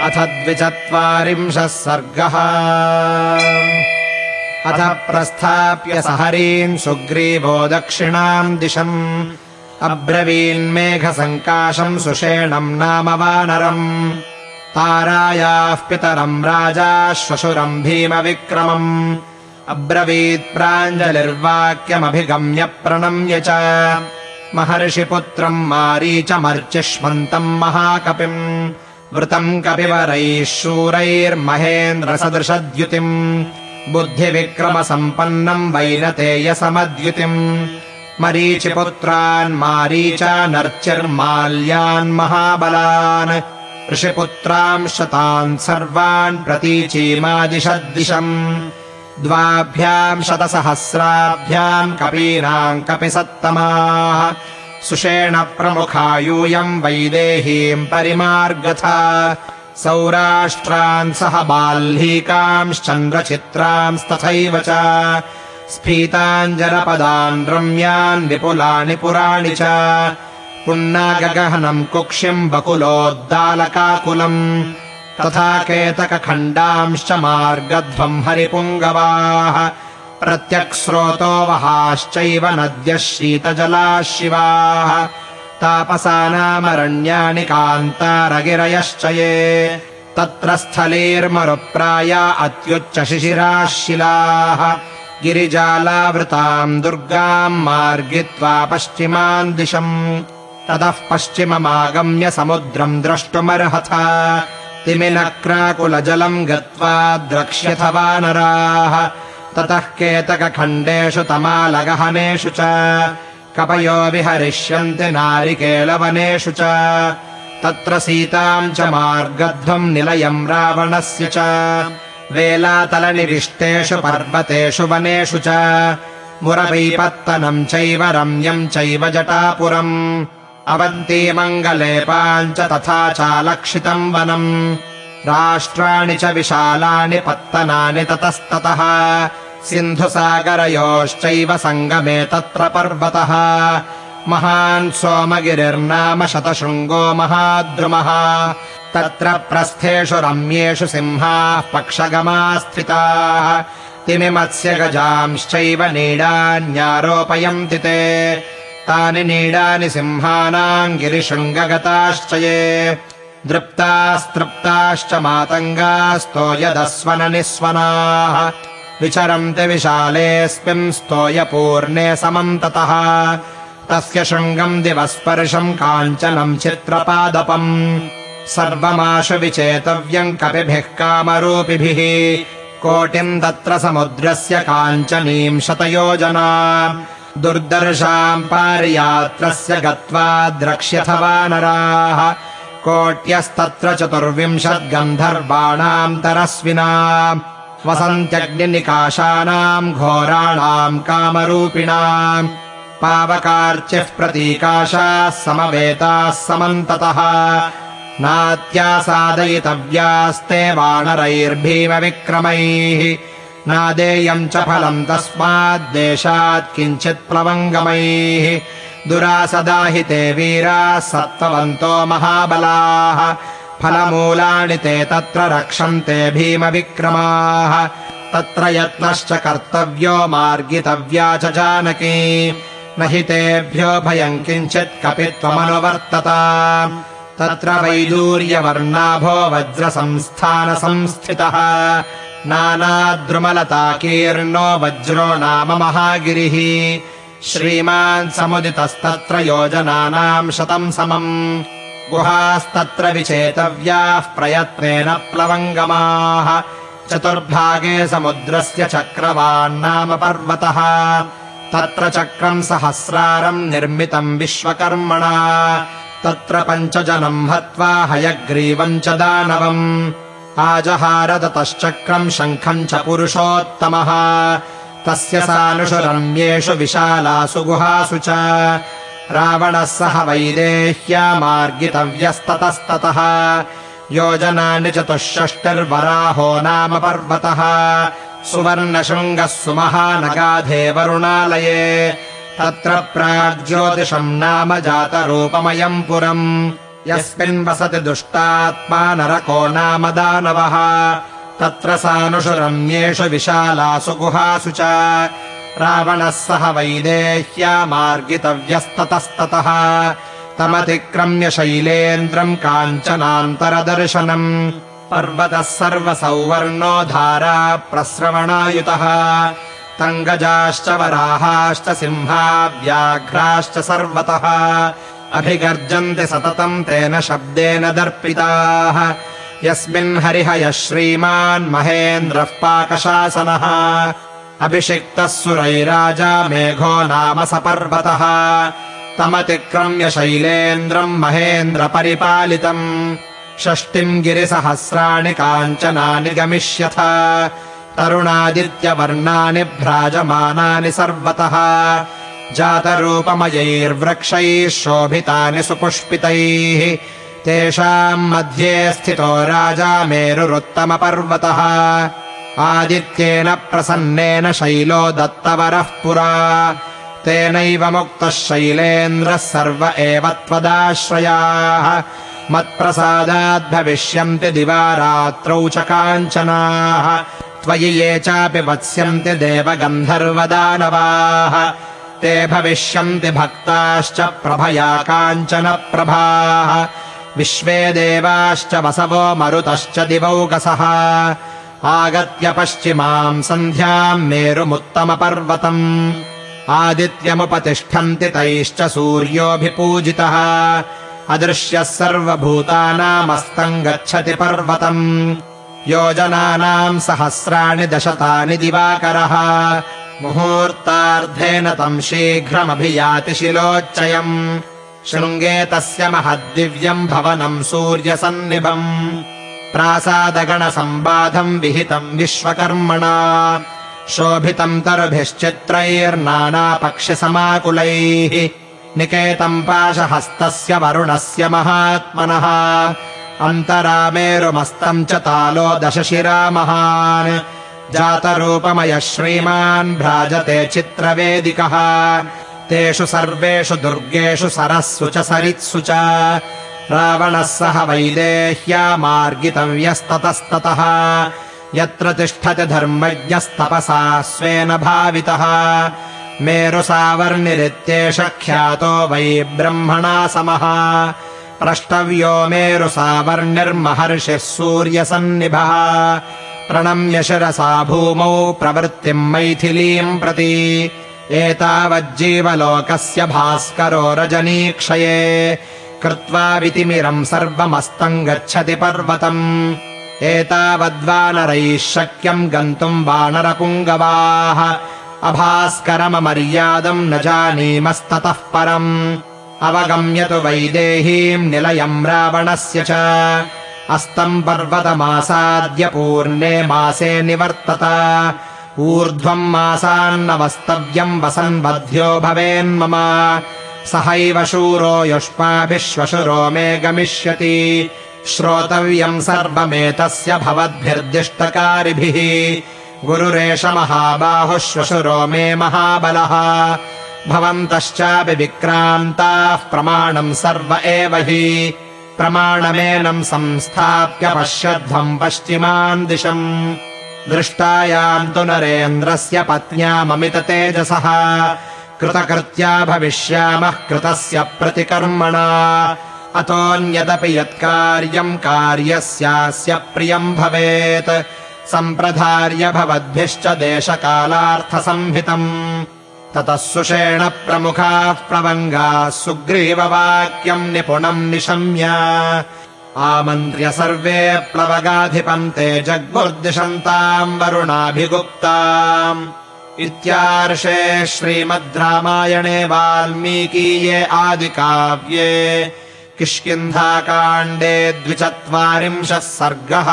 अथ द्विचत्वारिंशः सर्गः। अथ प्रस्थाप्य स सुग्रीवो दक्षिणाम् दिशम्। अब्रवीन्मेघसङ्काशम् सुषेणम् नाम वानरम्। तारायाः पितरम् राजा श्वशुरम् भीमविक्रमम्। अब्रवीत् प्राञ्जलिर्वाक्यमभिगम्य प्रणम्य च। महर्षिपुत्रम् मारीचमर्चिष्मन्तम् महाकपिम् वृतम् कपिवरैः शूरैर्महेन्द्रसदृशद्युतिम्। बुद्धिविक्रमसम्पन्नम् वैनतेयसमद्युतिम् मरीचिपुत्रान् मारीचानर्चिर्माल्यान् महाबलान्। ऋषिपुत्रान् शतान् सर्वान् प्रतीचीमादिशद्दिशम् द्वाभ्याम् शतसहस्राभ्याम् कपीनाम् कपि सुषेण प्रमुखा यूयम् वैदेहीम् परिमार्गथा। सौराष्ट्रान् सह बाल्लीकांश्चन्द्रचित्रांस्तथैव च। स्फीताञ्जलपदान् रम्यान् विपुलानि पुराणि च। पुन्नागगहनम् कुक्षिम् बकुलोद्दालकाकुलम्। तथा केतकखण्डांश्च मार्गध्वम् हरिपुङ्गवाः प्रत्यक्स्रोतो वहाश्चैव नद्यः शीतजलाः शिवाः। तापसानामरण्यानि कान्तारगिरयश्च ये तत्र स्थलीर्मरुप्राया अत्युच्चशिशिराः शिलाः। गिरिजालावृताम् दुर्गाम् मार्गित्वा पश्चिमान् दिशम्। ततः पश्चिममागम्य समुद्रम् द्रष्टुमर्हथ। तिमिनक्राकुलजलम् गत्वा द्रक्ष्यथ वानराः ततः केतकखण्डेषु तमालगहनेषु च। कपयो विहरिष्यन्ति नारिकेलवनेषु च। तत्र सीताम् च मार्गध्वम् निलयम् रावणस्य च। वेलातलनिविष्टेषु पर्वतेषु वनेषु च। मुरपैपत्तनम् चैव रम्यम् चैव जटापुरम्। अवन्तीमङ्गलेपाम् च तथा चालक्षितम् वनम्। राष्ट्राणि च विशालानि पत्तनानि ततस्ततः सिन्धुसागरयोश्चैव सङ्गमे तत्र पर्वतः। महान् सोमगिरिर्नाम शतशृङ्गो महाद्रुमः। तत्र प्रस्थेषु रम्येषु सिंहाः पक्षगमाः स्थिताः तिमिमत्स्य गजांश्चैव नीडान्यारोपयन्ति ते। तानि नीडानि सिंहानाम् गिरिशृङ्गगताश्च ये दृप्तास्तृप्ताश्च मातङ्गास्तोयदस्वननिस्वनाः विचरन्ति विशालेऽस्मिन् स्तोयपूर्णे समम् ततः। तस्य शृङ्गम् दिवस्पर्शम् काञ्चनम् चित्रपादपम्। सर्वमाशु विचेतव्यम् कपिभिः कामरूपिभिः। कोटिम् तत्र समुद्रस्य काञ्चनीम् शतयोजना। दुर्दर्शाम् पारियात्रस्य गत्वा द्रक्ष्यथ वानराः कोट्यस्तत्र चतुर्विंशद्गन्धर्वाणाम् तरस्विना वसन्त्यग्निनिकाशानाम् घोराणाम् कामरूपिणाम् पावकार्चिः प्रतीकाशाः समवेताः समन्ततः नात्यासादयितव्यास्ते वानरैर्भीमविक्रमैः नादेयम् च फलम् तस्माद्देशात् किञ्चित् प्लवङ्गमैः दुरासदाहि ते वीराः सत्त्ववन्तो महाबलाः फलमूलानि ते तत्र रक्षन्ते भीमविक्रमाः। तत्र यत्नश्च कर्तव्यो मार्गितव्या च जानकी। न हि तेभ्यो भयम् किञ्चित् कपि त्वमनुवर्तत तत्र वैदूर्यवर्णाभो वज्रसंस्थानसंस्थितः। नानाद्रुमलताकीर्णो वज्रो नाम महागिरिः। श्रीमान् समुदितस्तत्र योजनानाम् शतम् समम् गुहास्तत्र विचेतव्याः प्रयत्नेन प्लवङ्गमाः। चतुर्भागे समुद्रस्य चक्रवान्नाम पर्वतः। तत्र चक्रम् सहस्रारम् निर्मितम् विश्वकर्मणा। तत्र पञ्चजनम् हत्वा हयग्रीवम् च दानवम्। आजहारदतश्चक्रम् शङ्खम् च पुरुषोत्तमः। तस्य सानुषु रम्येषु विशालासु गुहासु च रावणः सह वैदेह्या मार्गितव्यस्ततस्ततः योजनानि चतुष्षष्टिर्वराहो नाम पर्वतः। सुवर्णशृङ्गः सुमहानगाधे वरुणालये तत्र प्राग्ज्योतिषम् नाम जातरूपमयम् पुरम्। यस्मिन् वसति दुष्टात्मा नरको नाम दानवः। तत्र सानुषु रम्येषु विशालासु गुहासु च रावणः सह वैदेह्या मार्गितव्यस्ततस्ततः। तमतिक्रम्य शैलेन्द्रम् काञ्चनान्तरदर्शनम्। पर्वतः सर्वसौवर्णो धारा प्रस्रवणायुतः। तङ्गजाश्च वराहाश्च सिंहा व्याघ्राश्च सर्वतः। अभिगर्जन्ति सततम् तेन शब्देन दर्पिताः। यस्मिन् हरिहयः श्रीमान् महेन्द्रः पाकशासनः अभिषिक्तः सुरैराजा मेघो नाम स पर्वतः तमतिक्रम्य शैलेन्द्रम् महेन्द्रपरिपालितम्। षष्टिम् गिरिसहस्राणि काञ्चनानि गमिष्यथ। तरुणादित्यवर्णानि भ्राजमानानि सर्वतः। जातरूपमयैर्वृक्षैः शोभितानि सुपुष्पितैः। तेषाम् मध्ये स्थितो राजा मेरुरुत्तमपर्वतः आदित्येन प्रसन्नेन शैलो दत्तवरः पुरा। तेनैव मुक्तः शैलेन्द्रः सर्व एव त्वदाश्रयाः। मत्प्रसादाद्भविष्यन्ति दिवा रात्रौ च काञ्चनाः। त्वयि ये चापि वत्स्यन्ति देवगन्धर्वदानवाः। ते भविष्यन्ति भक्ताश्च प्रभया काञ्चन प्रभाः विश्वे देवाश्च वसवो मरुतश्च दिवौकसः आगत्य पश्चिमाम् सन्ध्याम् मेरुमुत्तमपर्वतम् आदित्यमुपतिष्ठन्ति तैश्च सूर्योऽभिपूजितः। अदृश्यः सर्वभूतानामस्तम् गच्छति पर्वतम्। योजनानाम् सहस्राणि दशतानि दिवाकरः। मुहूर्तार्धेन तम् शीघ्रमभियाति शिलोच्चयम्। शृङ्गे तस्य महद्दिव्यम् भवनम् सूर्यसन्निभम् प्रासादगणसम्बाधम् विहितम् विश्वकर्मणा। शोभितम् तरुभिश्चित्रैर्नानापक्षिसमाकुलैः। निकेतम् पाशहस्तस्य वरुणस्य महात्मनः। अन्तरामेरुमस्तम् च तालो दशशिरा महान् जातरूपमयः श्रीमान् भ्राजते चित्रवेदिकः। तेषु सर्वेषु दुर्गेषु सरस्सु च सरित्सु च रावणः सह वैदेह्या मार्गितव्यस्ततस्ततः। यत्र तिष्ठति धर्मज्ञस्तपसा स्वेन भावितः। मेरुसावर्णिरित्येष ख्यातो वै ब्रह्मणा समः। प्रष्टव्यो मेरुसावर्णिर्महर्षिः सूर्यसन्निभः। प्रणम्य शिरसा भूमौ प्रवृत्तिम् मैथिलीम् प्रति। एतावज्जीवलोकस्य भास्करो रजनीक्षये कृत्वा वितिमिरम् सर्वमस्तम् गच्छति पर्वतम्। एतावद्वानरैः शक्यम् गन्तुम् वानरपुङ्गवाः। अभास्करममर्यादम् न जानीमस्ततः परम्। अवगम्य तु वैदेहीम् निलयम् रावणस्य च। अस्तम् पर्वतमासाद्य पूर्णे मासे निवर्तत। ऊर्ध्वम् मासान्नवस्तव्यम् वसन्वध्यो भवेन्मम सहैव शूरो युष्माभिश्वशुरो मे गमिष्यति। श्रोतव्यम् सर्वमेतस्य भवद्भिर्दिष्टकारिभिः। गुरुरेष महाबाहुः श्वशुरो मे महाबलः। भवन्तश्चापि विक्रान्ताः प्रमाणम् सर्व एव हि। प्रमाणमेनम् संस्थाप्य पश्यध्वम् पश्चिमान् दिशम्। दृष्टायाम् तु नरेन्द्रस्य पत्न्याममिततेजसः कृतकृत्या भविष्यामः कृतस्य प्रतिकर्मणा। अतोऽन्यदपि यत्कार्यम् कार्यस्यास्य प्रियम् भवेत्। सम्प्रधार्य भवद्भिश्च देशकालार्थसंहितम्। ततः सुषेण प्रमुखाः प्रवङ्गाः सुग्रीववाक्यम् निपुणम् निशम्य। आमन्त्र्य सर्वे प्लवगाधिपम् ते जग्मुर्दिशन्ताम् वरुणाभिगुप्ताम् इत्यार्षे श्रीमद् रामायणे वाल्मीकीये आदिकाव्ये किष्किन्धाकाण्डे द्विचत्वारिंशः सर्गः